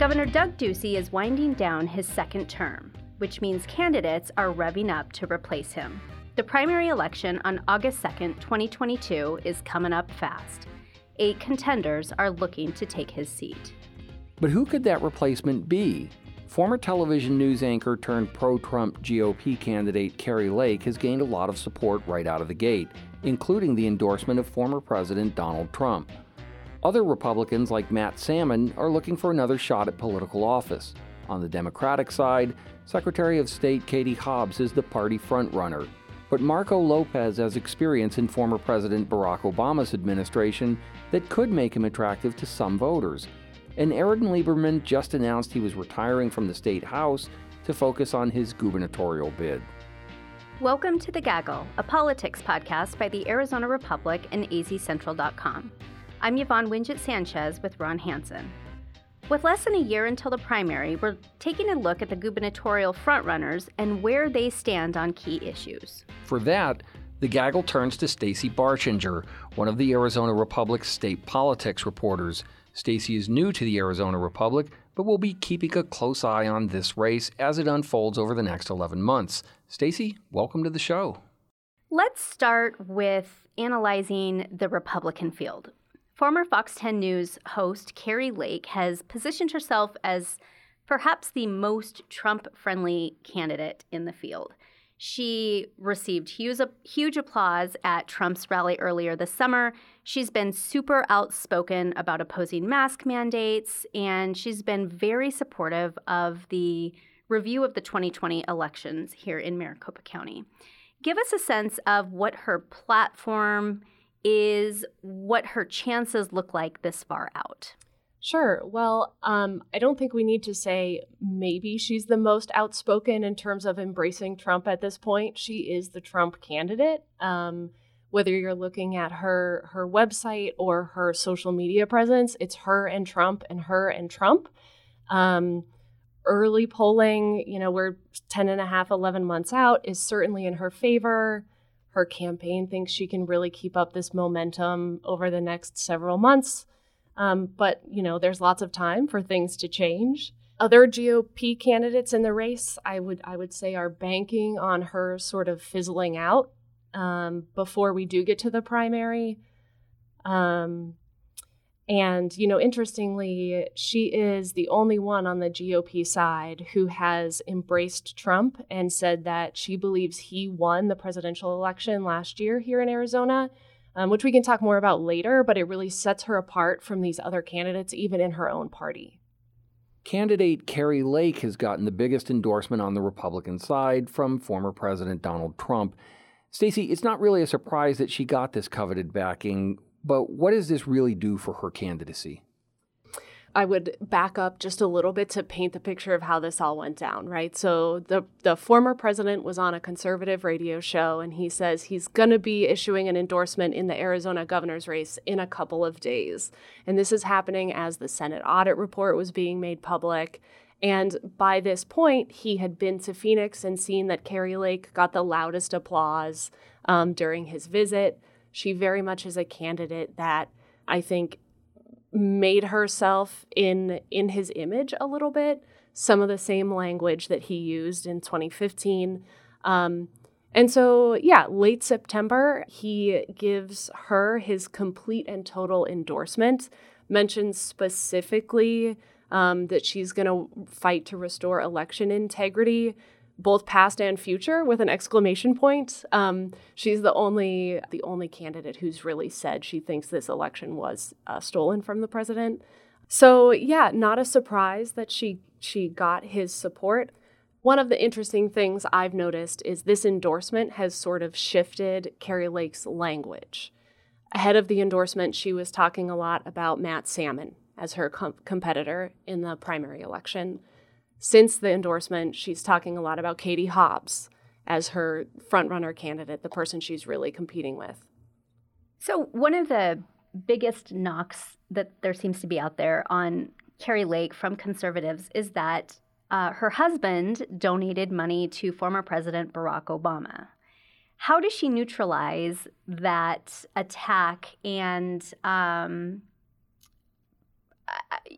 Governor Doug Ducey is winding down his second term, which means candidates are revving up to replace him. The primary election on August 2nd, 2022 is coming up fast. Eight contenders are looking to take his seat. But who could that replacement be? Former television news anchor turned pro Trump GOP candidate Kari Lake has gained a lot of support right out of the gate, including the endorsement of former President Donald Trump. Other Republicans like Matt Salmon are looking for another shot at political office. On the Democratic side, Secretary of State Katie Hobbs is the party frontrunner. But Marco Lopez has experience in former President Barack Obama's administration that could make him attractive to some voters and Aaron Lieberman just announced he was retiring from the state house to focus on his gubernatorial bid. Welcome to The Gaggle, a politics podcast by the Arizona Republic and azcentral.com. I'm Yvonne Wingett Sanchez with Ron Hansen. With less than a year until the primary, we're taking a look at the gubernatorial frontrunners and where they stand on key issues. For that, the gaggle turns to Stacey Barchenger, one of the Arizona Republic's state politics reporters. Stacey is new to the Arizona Republic, but will be keeping a close eye on this race as it unfolds over the next 11 months. Stacey, welcome to the show. Let's start with analyzing the Republican field. Former Fox 10 News host Kari Lake has positioned herself as perhaps the most Trump friendly candidate in the field. She received huge, huge applause at Trump's rally earlier this summer. She's been super outspoken about opposing mask mandates, and she's been very supportive of the review of the 2020 elections here in Maricopa County. Give us a sense of what her platform is, what her chances look like this far out. Sure. Well, um, I don't think we need to say maybe she's the most outspoken in terms of embracing Trump at this point. She is the Trump candidate. Um, whether you're looking at her her website or her social media presence, it's her and Trump and her and Trump. Um, early polling, you know, we're 10 and a half, 11 months out, is certainly in her favor. Her campaign thinks she can really keep up this momentum over the next several months. Um, but you know, there's lots of time for things to change. Other GOP candidates in the race, I would I would say, are banking on her sort of fizzling out um, before we do get to the primary. Um, and you know, interestingly, she is the only one on the GOP side who has embraced Trump and said that she believes he won the presidential election last year here in Arizona um, which we can talk more about later, but it really sets her apart from these other candidates, even in her own party. Candidate Kari Lake has gotten the biggest endorsement on the Republican side from former President Donald Trump. Stacey, it's not really a surprise that she got this coveted backing, but what does this really do for her candidacy? I would back up just a little bit to paint the picture of how this all went down, right? So the the former president was on a conservative radio show and he says he's going to be issuing an endorsement in the Arizona governor's race in a couple of days. And this is happening as the Senate audit report was being made public. And by this point, he had been to Phoenix and seen that Kari Lake got the loudest applause um, during his visit. She very much is a candidate that I think made herself in in his image a little bit. Some of the same language that he used in 2015 um, and so yeah late september he gives her his complete and total endorsement mentions specifically um, that she's going to fight to restore election integrity both past and future with an exclamation point. Um, she's the only the only candidate who's really said she thinks this election was uh, stolen from the president. So yeah, not a surprise that she she got his support. One of the interesting things I've noticed is this endorsement has sort of shifted Kari Lake's language. Ahead of the endorsement, she was talking a lot about Matt Salmon as her com- competitor in the primary election since the endorsement, she's talking a lot about Katie Hobbs as her frontrunner candidate, the person she's really competing with. So, one of the biggest knocks that there seems to be out there on Kari Lake from conservatives is that uh, her husband donated money to former President Barack Obama. How does she neutralize that attack and um,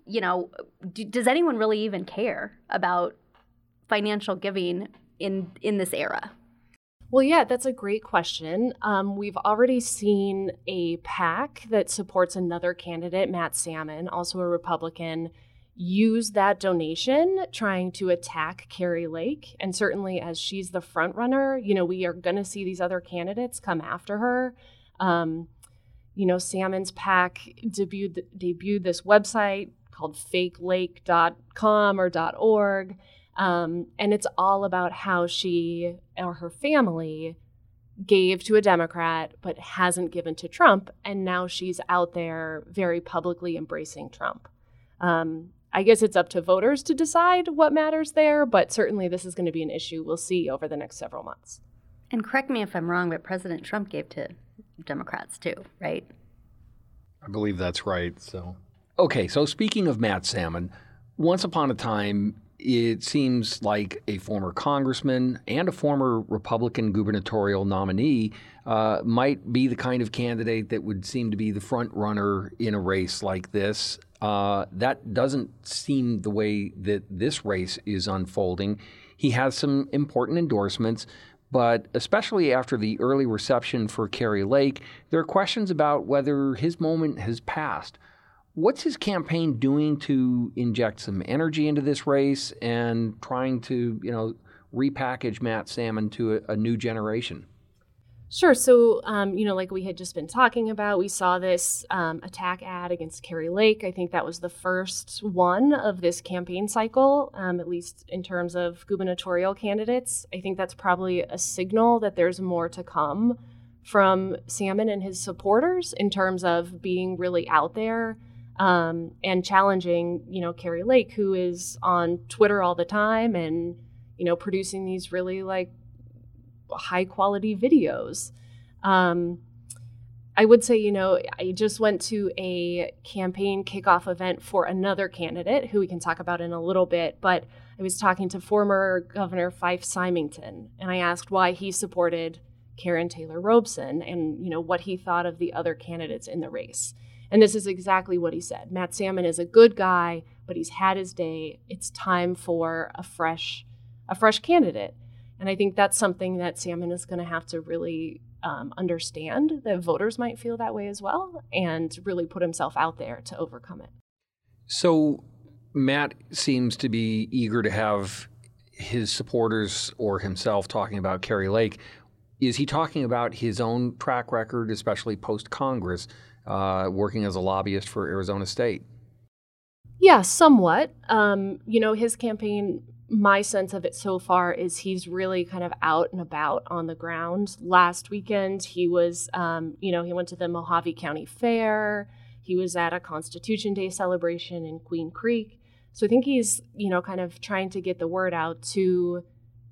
you know, do, does anyone really even care about financial giving in in this era? Well, yeah, that's a great question. Um, we've already seen a PAC that supports another candidate, Matt Salmon, also a Republican, use that donation trying to attack Kari Lake. And certainly, as she's the front runner, you know, we are going to see these other candidates come after her. Um, you know, Salmon's PAC debuted debuted this website called fakelake.com or .org um, and it's all about how she or her family gave to a Democrat but hasn't given to Trump. And now she's out there very publicly embracing Trump. Um, I guess it's up to voters to decide what matters there, but certainly this is going to be an issue we'll see over the next several months. And correct me if I'm wrong, but President Trump gave to Democrats too, right? I believe that's right. So, okay. So speaking of Matt Salmon, once upon a time, it seems like a former congressman and a former Republican gubernatorial nominee uh, might be the kind of candidate that would seem to be the front runner in a race like this. Uh, that doesn't seem the way that this race is unfolding. He has some important endorsements, but especially after the early reception for Kari Lake, there are questions about whether his moment has passed. What's his campaign doing to inject some energy into this race and trying to, you know, repackage Matt Salmon to a, a new generation? Sure. So, um, you know, like we had just been talking about, we saw this um, attack ad against Kari Lake. I think that was the first one of this campaign cycle, um, at least in terms of gubernatorial candidates. I think that's probably a signal that there's more to come from Salmon and his supporters in terms of being really out there um, and challenging, you know, Kari Lake, who is on Twitter all the time and, you know, producing these really like high quality videos. Um, I would say, you know, I just went to a campaign kickoff event for another candidate who we can talk about in a little bit, but I was talking to former Governor Fife Symington, and I asked why he supported Karrin Taylor Robson and, you know, what he thought of the other candidates in the race. And this is exactly what he said. Matt Salmon is a good guy, but he's had his day. It's time for a fresh a fresh candidate. And I think that's something that Salmon is going to have to really um, understand that voters might feel that way as well and really put himself out there to overcome it. So Matt seems to be eager to have his supporters or himself talking about Kari Lake. Is he talking about his own track record, especially post Congress? uh, working as a lobbyist for Arizona State. Yeah, somewhat. Um, you know, his campaign, my sense of it so far is he's really kind of out and about on the ground. Last weekend, he was, um, you know, he went to the Mohave County Fair. He was at a Constitution Day celebration in Queen Creek. So I think he's, you know, kind of trying to get the word out to,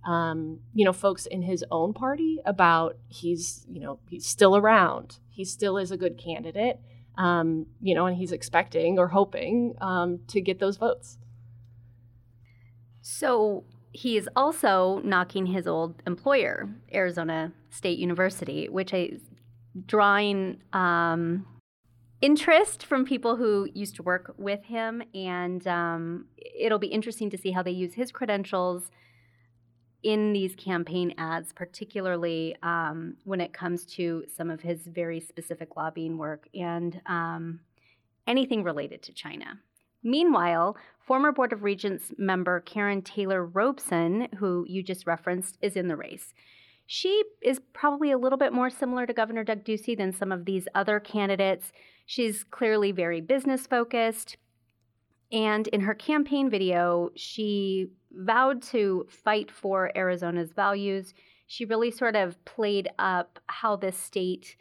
um, you know, folks in his own party about he's, you know, he's still around he still is a good candidate, um, you know, and he's expecting or hoping um, to get those votes. So he is also knocking his old employer, Arizona State University, which is drawing um, interest from people who used to work with him. And um, it'll be interesting to see how they use his credentials in these campaign ads, particularly um, when it comes to some of his very specific lobbying work and um, anything related to China. Meanwhile, former Board of Regents member Karrin Taylor Robson, who you just referenced, is in the race. She is probably a little bit more similar to Governor Doug Ducey than some of these other candidates. She's clearly very business focused. And in her campaign video, she vowed to fight for Arizona's values. She really sort of played up how this state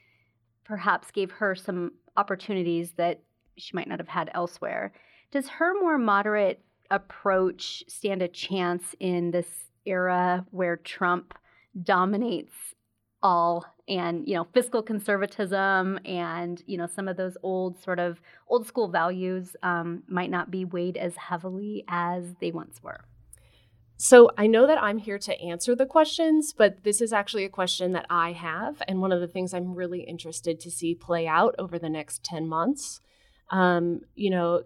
perhaps gave her some opportunities that she might not have had elsewhere. Does her more moderate approach stand a chance in this era where Trump dominates all and you know fiscal conservatism and you know some of those old sort of old school values um, might not be weighed as heavily as they once were so I know that I'm here to answer the questions, but this is actually a question that I have, and one of the things I'm really interested to see play out over the next 10 months. Um, you know,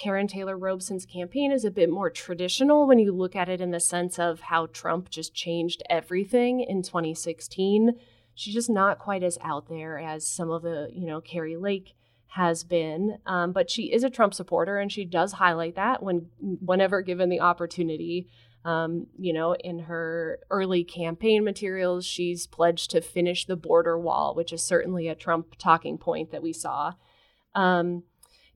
Karrin Taylor Robson's campaign is a bit more traditional when you look at it in the sense of how Trump just changed everything in 2016. She's just not quite as out there as some of the, you know, Kari Lake has been. Um, but she is a Trump supporter, and she does highlight that when whenever given the opportunity. Um, you know, in her early campaign materials, she's pledged to finish the border wall, which is certainly a Trump talking point that we saw. Um,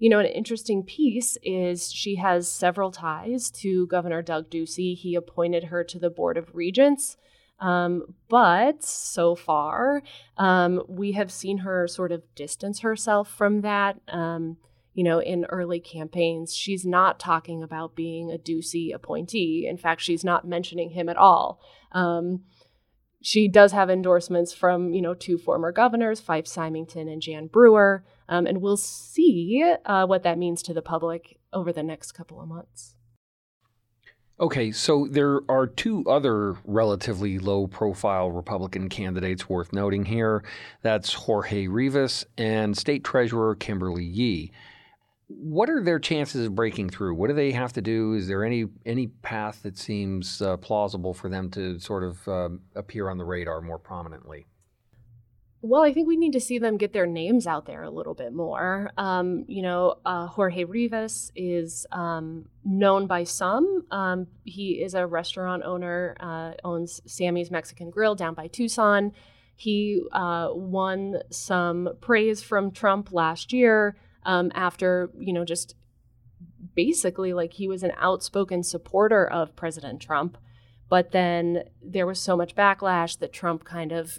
you know, an interesting piece is she has several ties to Governor Doug Ducey. He appointed her to the Board of Regents. Um, but so far, um, we have seen her sort of distance herself from that. Um, you know, in early campaigns, she's not talking about being a Ducey appointee. In fact, she's not mentioning him at all. She does have endorsements from, you know, two former governors, Fife Symington and Jan Brewer. Um, and we'll see uh, what that means to the public over the next couple of months. Okay, so there are two other relatively low profile Republican candidates worth noting here. That's Jorge Rivas and State Treasurer Kimberly Yee. What are their chances of breaking through? What do they have to do? Is there any any path that seems uh, plausible for them to sort of uh, appear on the radar more prominently? Well, I think we need to see them get their names out there a little bit more. Um, you know, uh, Jorge Rivas is um, known by some. Um, he is a restaurant owner, uh, owns Sammy's Mexican Grill down by Tucson. He uh, won some praise from Trump last year um, after, you know, just basically like he was an outspoken supporter of President Trump. But then there was so much backlash that Trump kind of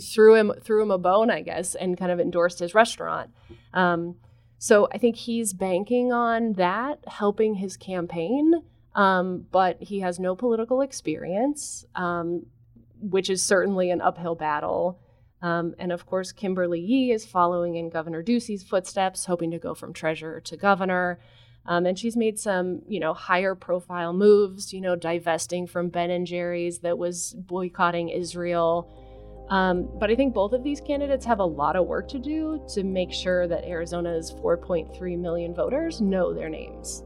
threw him threw him a bone, I guess, and kind of endorsed his restaurant. Um, so I think he's banking on that helping his campaign, um, but he has no political experience, um, which is certainly an uphill battle. Um, and of course, Kimberly Yee is following in Governor Ducey's footsteps, hoping to go from treasurer to governor. Um, and she's made some, you know, higher profile moves, you know, divesting from Ben and Jerry's that was boycotting Israel. Um, but I think both of these candidates have a lot of work to do to make sure that Arizona's 4.3 million voters know their names.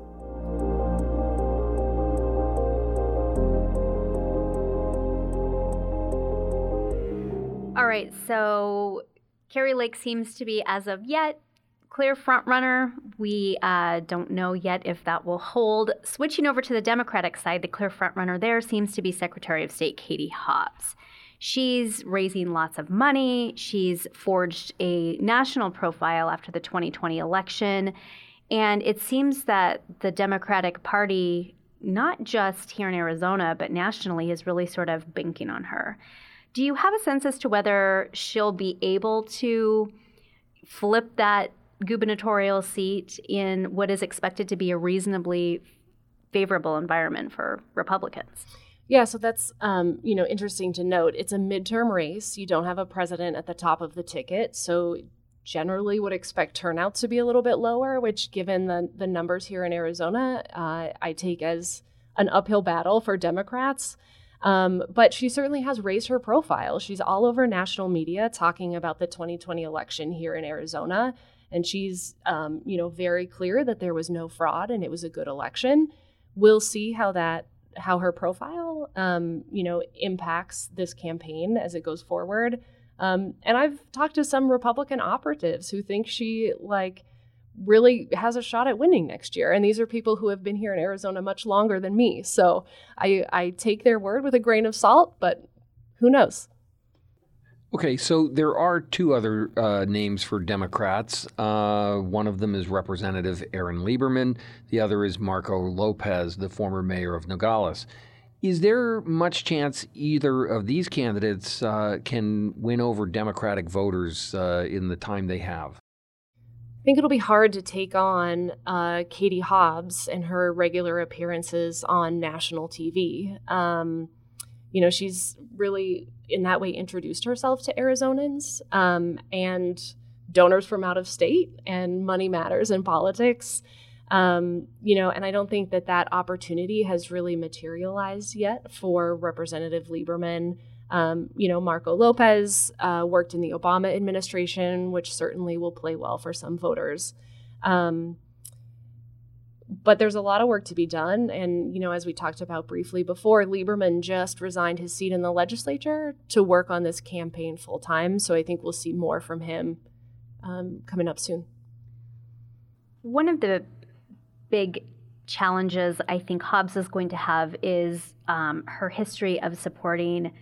All right, so Kari Lake seems to be, as of yet, clear front runner. We uh, don't know yet if that will hold. Switching over to the Democratic side, the clear front runner there seems to be Secretary of State Katie Hobbs. She's raising lots of money. She's forged a national profile after the 2020 election. And it seems that the Democratic Party, not just here in Arizona, but nationally, is really sort of banking on her. Do you have a sense as to whether she'll be able to flip that gubernatorial seat in what is expected to be a reasonably favorable environment for Republicans? Yeah, so that's um, you know interesting to note. It's a midterm race. You don't have a president at the top of the ticket, so generally would expect turnout to be a little bit lower. Which, given the the numbers here in Arizona, uh, I take as an uphill battle for Democrats. Um, but she certainly has raised her profile. She's all over national media talking about the 2020 election here in Arizona, and she's um, you know very clear that there was no fraud and it was a good election. We'll see how that how her profile, um, you know, impacts this campaign as it goes forward. Um, and I've talked to some Republican operatives who think she like really has a shot at winning next year. And these are people who have been here in Arizona much longer than me. So I, I take their word with a grain of salt, but who knows? Okay, so there are two other uh, names for Democrats. Uh, one of them is Representative Aaron Lieberman. The other is Marco Lopez, the former mayor of Nogales. Is there much chance either of these candidates uh, can win over Democratic voters uh, in the time they have? Think it'll be hard to take on uh, Katie Hobbs and her regular appearances on national TV. Um, you know, she's really in that way introduced herself to Arizonans um, and donors from out of state and money matters in politics. Um, you know, and I don't think that that opportunity has really materialized yet for Representative Lieberman. Um, you know, Marco Lopez uh, worked in the Obama administration, which certainly will play well for some voters. Um, but there's a lot of work to be done. And, you know, as we talked about briefly before, Lieberman just resigned his seat in the legislature to work on this campaign full time. So I think we'll see more from him um, coming up soon. One of the big challenges I think Hobbs is going to have is um, her history of supporting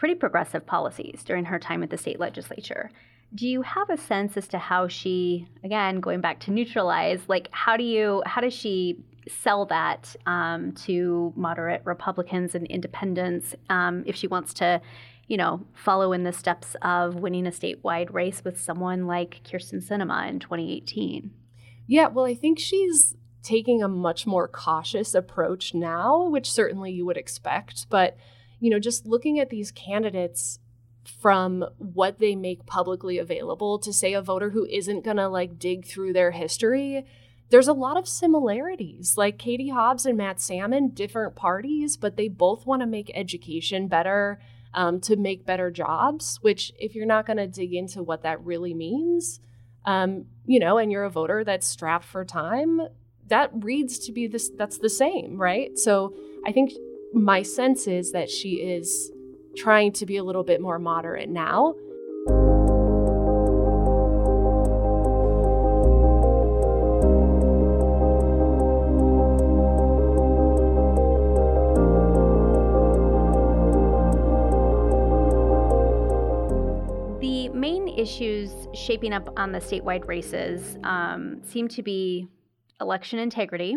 pretty progressive policies during her time at the state legislature. Do you have a sense as to how she, again, going back to neutralize, like how do you, how does she sell that um, to moderate Republicans and independents um, if she wants to, you know, follow in the steps of winning a statewide race with someone like Kyrsten Sinema in 2018? Yeah, well, I think she's taking a much more cautious approach now, which certainly you would expect. But, you know, just looking at these candidates from what they make publicly available to say a voter who isn't going to like dig through their history, there's a lot of similarities. Like Katie Hobbs and Matt Salmon, different parties, but they both want to make education better. Um, to make better jobs, which, if you're not going to dig into what that really means, um, you know, and you're a voter that's strapped for time, that reads to be this that's the same, right? So I think my sense is that she is trying to be a little bit more moderate now. The main issues shaping up on the statewide races um, seem to be election integrity,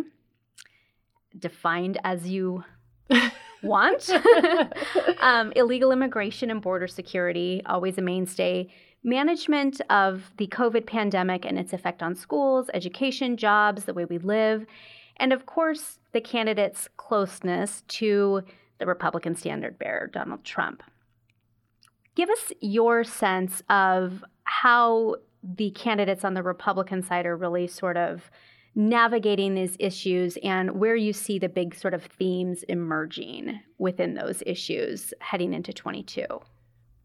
defined as you want, um, illegal immigration and border security, always a mainstay, management of the COVID pandemic and its effect on schools, education, jobs, the way we live, and of course, the candidate's closeness to the Republican standard bearer, Donald Trump. Give us your sense of how the candidates on the Republican side are really sort of navigating these issues and where you see the big sort of themes emerging within those issues heading into 22.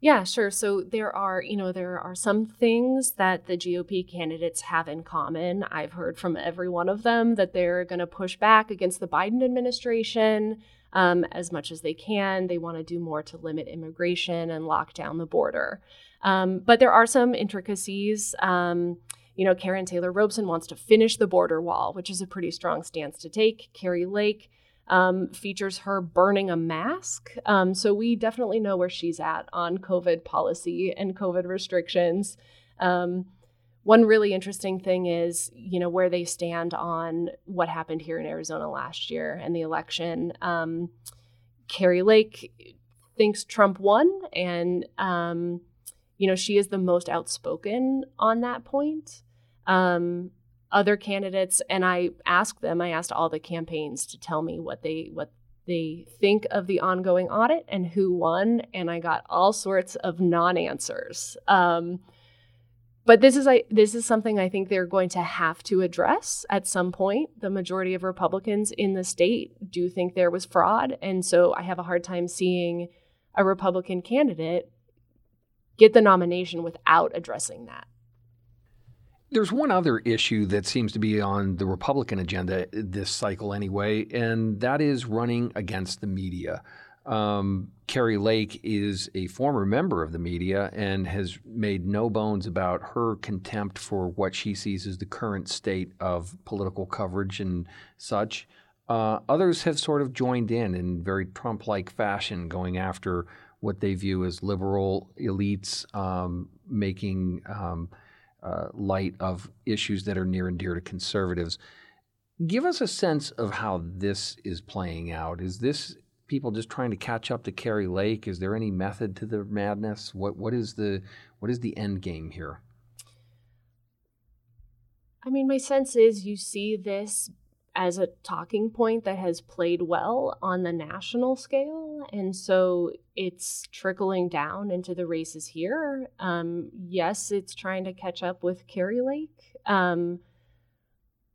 Yeah, sure. So there are, you know, there are some things that the GOP candidates have in common. I've heard from every one of them that they're going to push back against the Biden administration um, as much as they can. They want to do more to limit immigration and lock down the border. Um, but there are some intricacies. Um, you know, Karrin Taylor Robson wants to finish the border wall, which is a pretty strong stance to take. Kari Lake um, features her burning a mask. Um, so we definitely know where she's at on COVID policy and COVID restrictions. Um, one really interesting thing is, you know, where they stand on what happened here in Arizona last year and the election. Um, Kari Lake thinks Trump won, and um, you know she is the most outspoken on that point um, other candidates, and I asked them. I asked all the campaigns to tell me what they what they think of the ongoing audit and who won, and I got all sorts of non-answers. Um, but this is I, this is something I think they're going to have to address at some point. The majority of Republicans in the state do think there was fraud, and so I have a hard time seeing a Republican candidate get the nomination without addressing that. There's one other issue that seems to be on the Republican agenda this cycle, anyway, and that is running against the media. Um, Kari Lake is a former member of the media and has made no bones about her contempt for what she sees as the current state of political coverage and such. Uh, others have sort of joined in in very Trump like fashion, going after what they view as liberal elites um, making. Um, uh, light of issues that are near and dear to conservatives. Give us a sense of how this is playing out. Is this people just trying to catch up to Kari Lake? Is there any method to the madness? What what is the what is the end game here? I mean, my sense is you see this as a talking point that has played well on the national scale. And so it's trickling down into the races here. Um, yes, it's trying to catch up with Kari Lake. Um,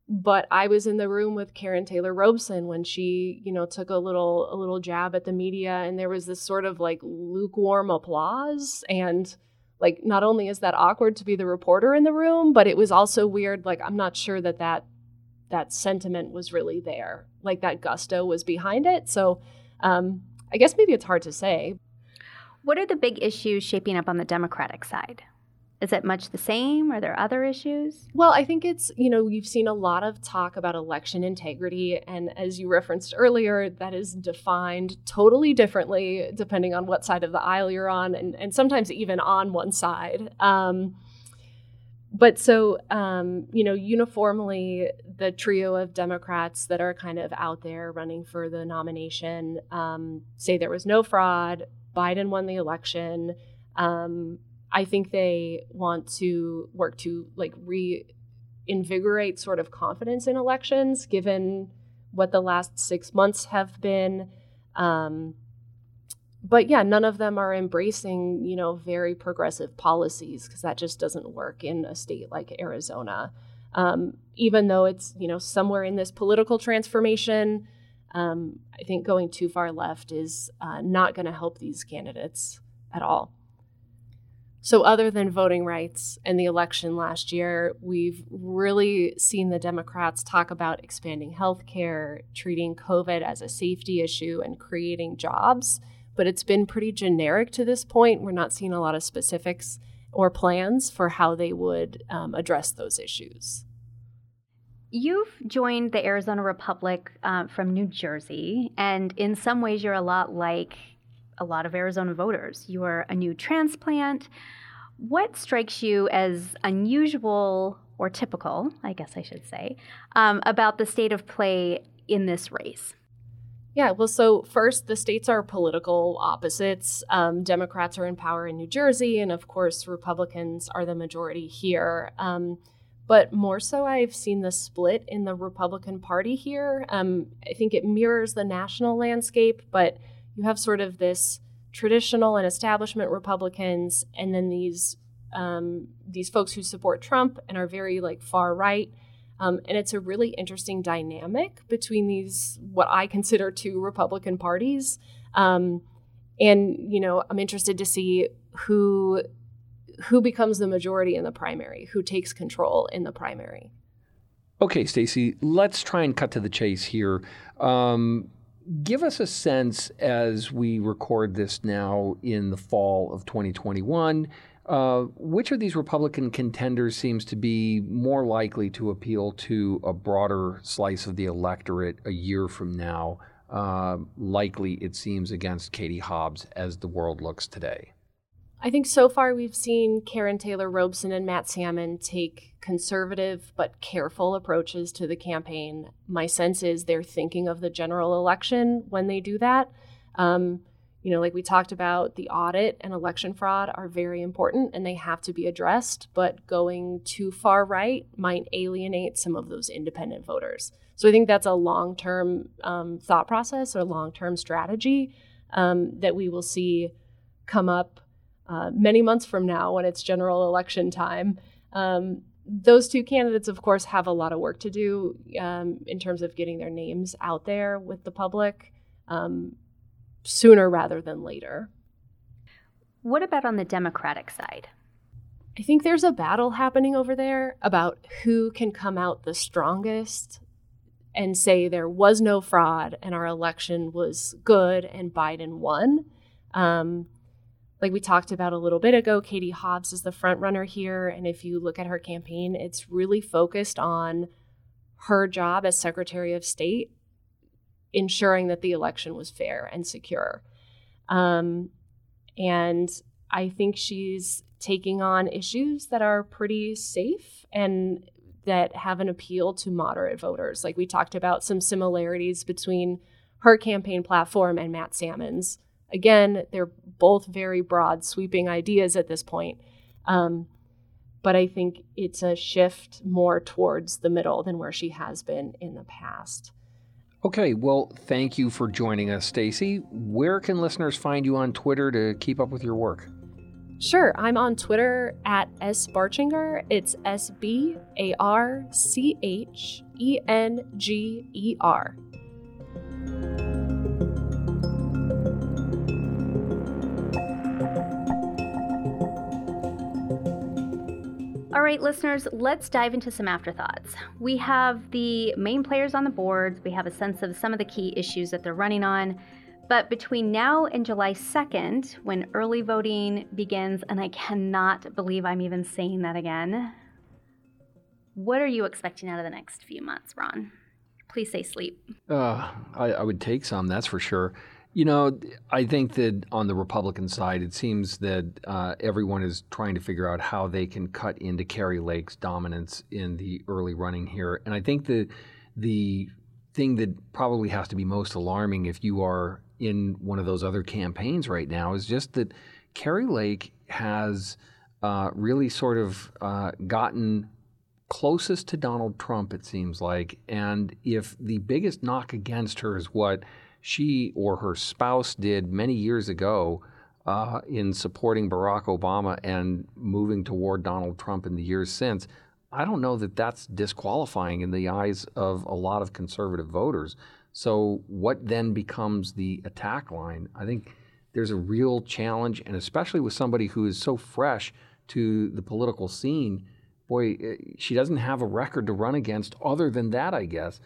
but I was in the room with Karrin Taylor Robson when she, you know, took a little a little jab at the media and there was this sort of like lukewarm applause and like not only is that awkward to be the reporter in the room, but it was also weird like I'm not sure that that that sentiment was really there, like that gusto was behind it. So um, I guess maybe it's hard to say. What are the big issues shaping up on the Democratic side? Is it much the same? Are there other issues? Well, I think it's, you know, you've seen a lot of talk about election integrity. And as you referenced earlier, that is defined totally differently depending on what side of the aisle you're on, and, and sometimes even on one side. Um, but so, um, you know, uniformly, the trio of Democrats that are kind of out there running for the nomination um, say there was no fraud, Biden won the election. Um, I think they want to work to like reinvigorate sort of confidence in elections, given what the last six months have been. Um, but yeah, none of them are embracing, you know, very progressive policies because that just doesn't work in a state like Arizona. Um, even though it's, you know, somewhere in this political transformation, um, I think going too far left is uh, not going to help these candidates at all. So, other than voting rights and the election last year, we've really seen the Democrats talk about expanding health care, treating COVID as a safety issue, and creating jobs. But it's been pretty generic to this point. We're not seeing a lot of specifics or plans for how they would um, address those issues. You've joined the Arizona Republic uh, from New Jersey, and in some ways, you're a lot like a lot of Arizona voters. You are a new transplant. What strikes you as unusual or typical, I guess I should say, um, about the state of play in this race? Yeah, well, so first, the states are political opposites. Um, Democrats are in power in New Jersey, and of course, Republicans are the majority here. Um, but more so, I've seen the split in the Republican Party here. Um, I think it mirrors the national landscape, but you have sort of this traditional and establishment Republicans, and then these um, these folks who support Trump and are very like far right. Um, and it's a really interesting dynamic between these what I consider two Republican parties. Um, and you know, I'm interested to see who who becomes the majority in the primary, who takes control in the primary. Okay, Stacey, let's try and cut to the chase here. Um, give us a sense as we record this now in the fall of 2021. Uh, which of these Republican contenders seems to be more likely to appeal to a broader slice of the electorate a year from now? Uh, likely, it seems, against Katie Hobbs as the world looks today. I think so far we've seen Karrin Taylor Robson and Matt Salmon take conservative but careful approaches to the campaign. My sense is they're thinking of the general election when they do that. Um, you know, like we talked about, the audit and election fraud are very important and they have to be addressed, but going too far right might alienate some of those independent voters. So I think that's a long term um, thought process or long term strategy um, that we will see come up uh, many months from now when it's general election time. Um, those two candidates, of course, have a lot of work to do um, in terms of getting their names out there with the public um, sooner rather than later. What about on the Democratic side? I think there's a battle happening over there about who can come out the strongest and say there was no fraud and our election was good and Biden won. Um, like we talked about a little bit ago, Katie Hobbs is the front runner here. And if you look at her campaign, it's really focused on her job as Secretary of State, ensuring that the election was fair and secure. Um, and I think she's taking on issues that are pretty safe and that have an appeal to moderate voters. Like we talked about some similarities between her campaign platform and Matt Salmon's. Again, they're both very broad, sweeping ideas at this point. Um, but I think it's a shift more towards the middle than where she has been in the past. Okay, well, thank you for joining us, Stacey. Where can listeners find you on Twitter to keep up with your work? Sure, I'm on Twitter at S Barchenger. It's S B A R C H E N G E R. All right, listeners, let's dive into some afterthoughts. We have the main players on the boards, we have a sense of some of the key issues that they're running on. But between now and July 2nd, when early voting begins, and I cannot believe I'm even saying that again, what are you expecting out of the next few months, Ron? Please say sleep. Uh, I, I would take some, that's for sure. You know, I think that on the Republican side, it seems that uh, everyone is trying to figure out how they can cut into Kari Lake's dominance in the early running here. And I think the the thing that probably has to be most alarming if you are in one of those other campaigns right now is just that Kari Lake has uh, really sort of uh, gotten closest to Donald Trump, it seems like. And if the biggest knock against her is what she or her spouse did many years ago uh, in supporting Barack Obama and moving toward Donald Trump in the years since, I don't know that that's disqualifying in the eyes of a lot of conservative voters. So, what then becomes the attack line? I think there's a real challenge, and especially with somebody who is so fresh to the political scene, boy, eh, she doesn't have a record to run against other than that, I guess.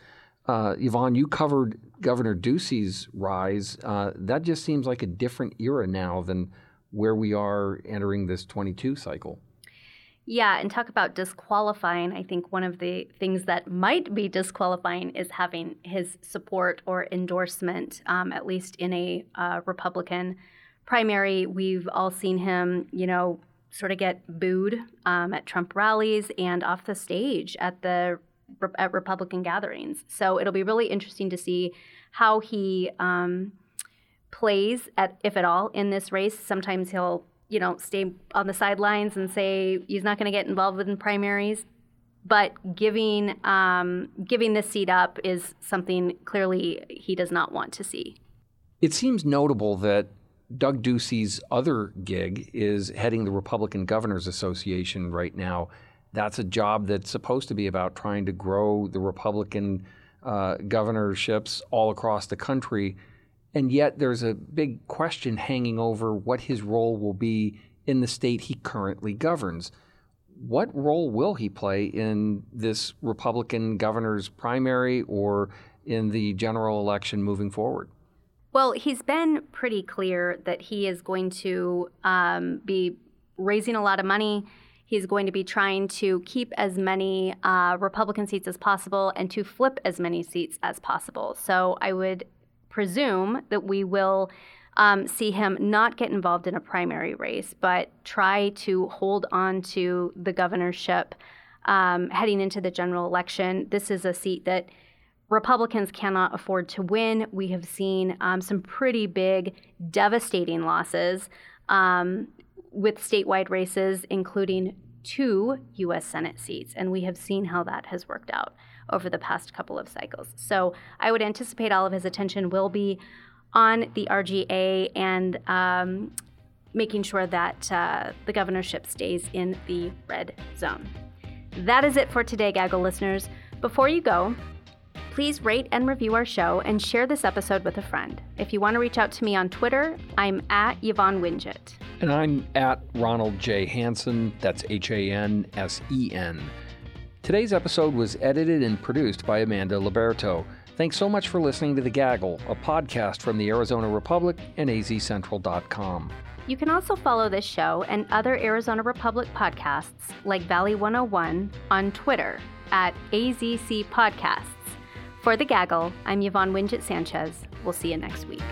Uh, Yvonne, you covered Governor Ducey's rise. Uh, that just seems like a different era now than where we are entering this 22 cycle. Yeah, and talk about disqualifying. I think one of the things that might be disqualifying is having his support or endorsement, um, at least in a uh, Republican primary. We've all seen him, you know, sort of get booed um, at Trump rallies and off the stage at the at Republican gatherings. So it'll be really interesting to see how he um, plays, at, if at all, in this race. Sometimes he'll, you know, stay on the sidelines and say he's not going to get involved in primaries. But giving um, giving this seat up is something clearly he does not want to see. It seems notable that Doug Ducey's other gig is heading the Republican Governors Association right now that's a job that's supposed to be about trying to grow the Republican uh, governorships all across the country. And yet there's a big question hanging over what his role will be in the state he currently governs. What role will he play in this Republican governor's primary or in the general election moving forward? Well, he's been pretty clear that he is going to um, be raising a lot of money He's going to be trying to keep as many uh, Republican seats as possible and to flip as many seats as possible. So I would presume that we will um, see him not get involved in a primary race, but try to hold on to the governorship um, heading into the general election. This is a seat that Republicans cannot afford to win. We have seen um, some pretty big, devastating losses. Um, with statewide races, including two U.S. Senate seats. And we have seen how that has worked out over the past couple of cycles. So I would anticipate all of his attention will be on the RGA and um, making sure that uh, the governorship stays in the red zone. That is it for today, Gaggle listeners. Before you go, Please rate and review our show and share this episode with a friend. If you want to reach out to me on Twitter, I'm at Yvonne Wingett. And I'm at Ronald J. Hansen. That's H A N S E N. Today's episode was edited and produced by Amanda Luberto. Thanks so much for listening to The Gaggle, a podcast from the Arizona Republic and azcentral.com. You can also follow this show and other Arizona Republic podcasts like Valley 101 on Twitter at AZC Podcasts. For The Gaggle, I'm Yvonne Wingett Sanchez. We'll see you next week.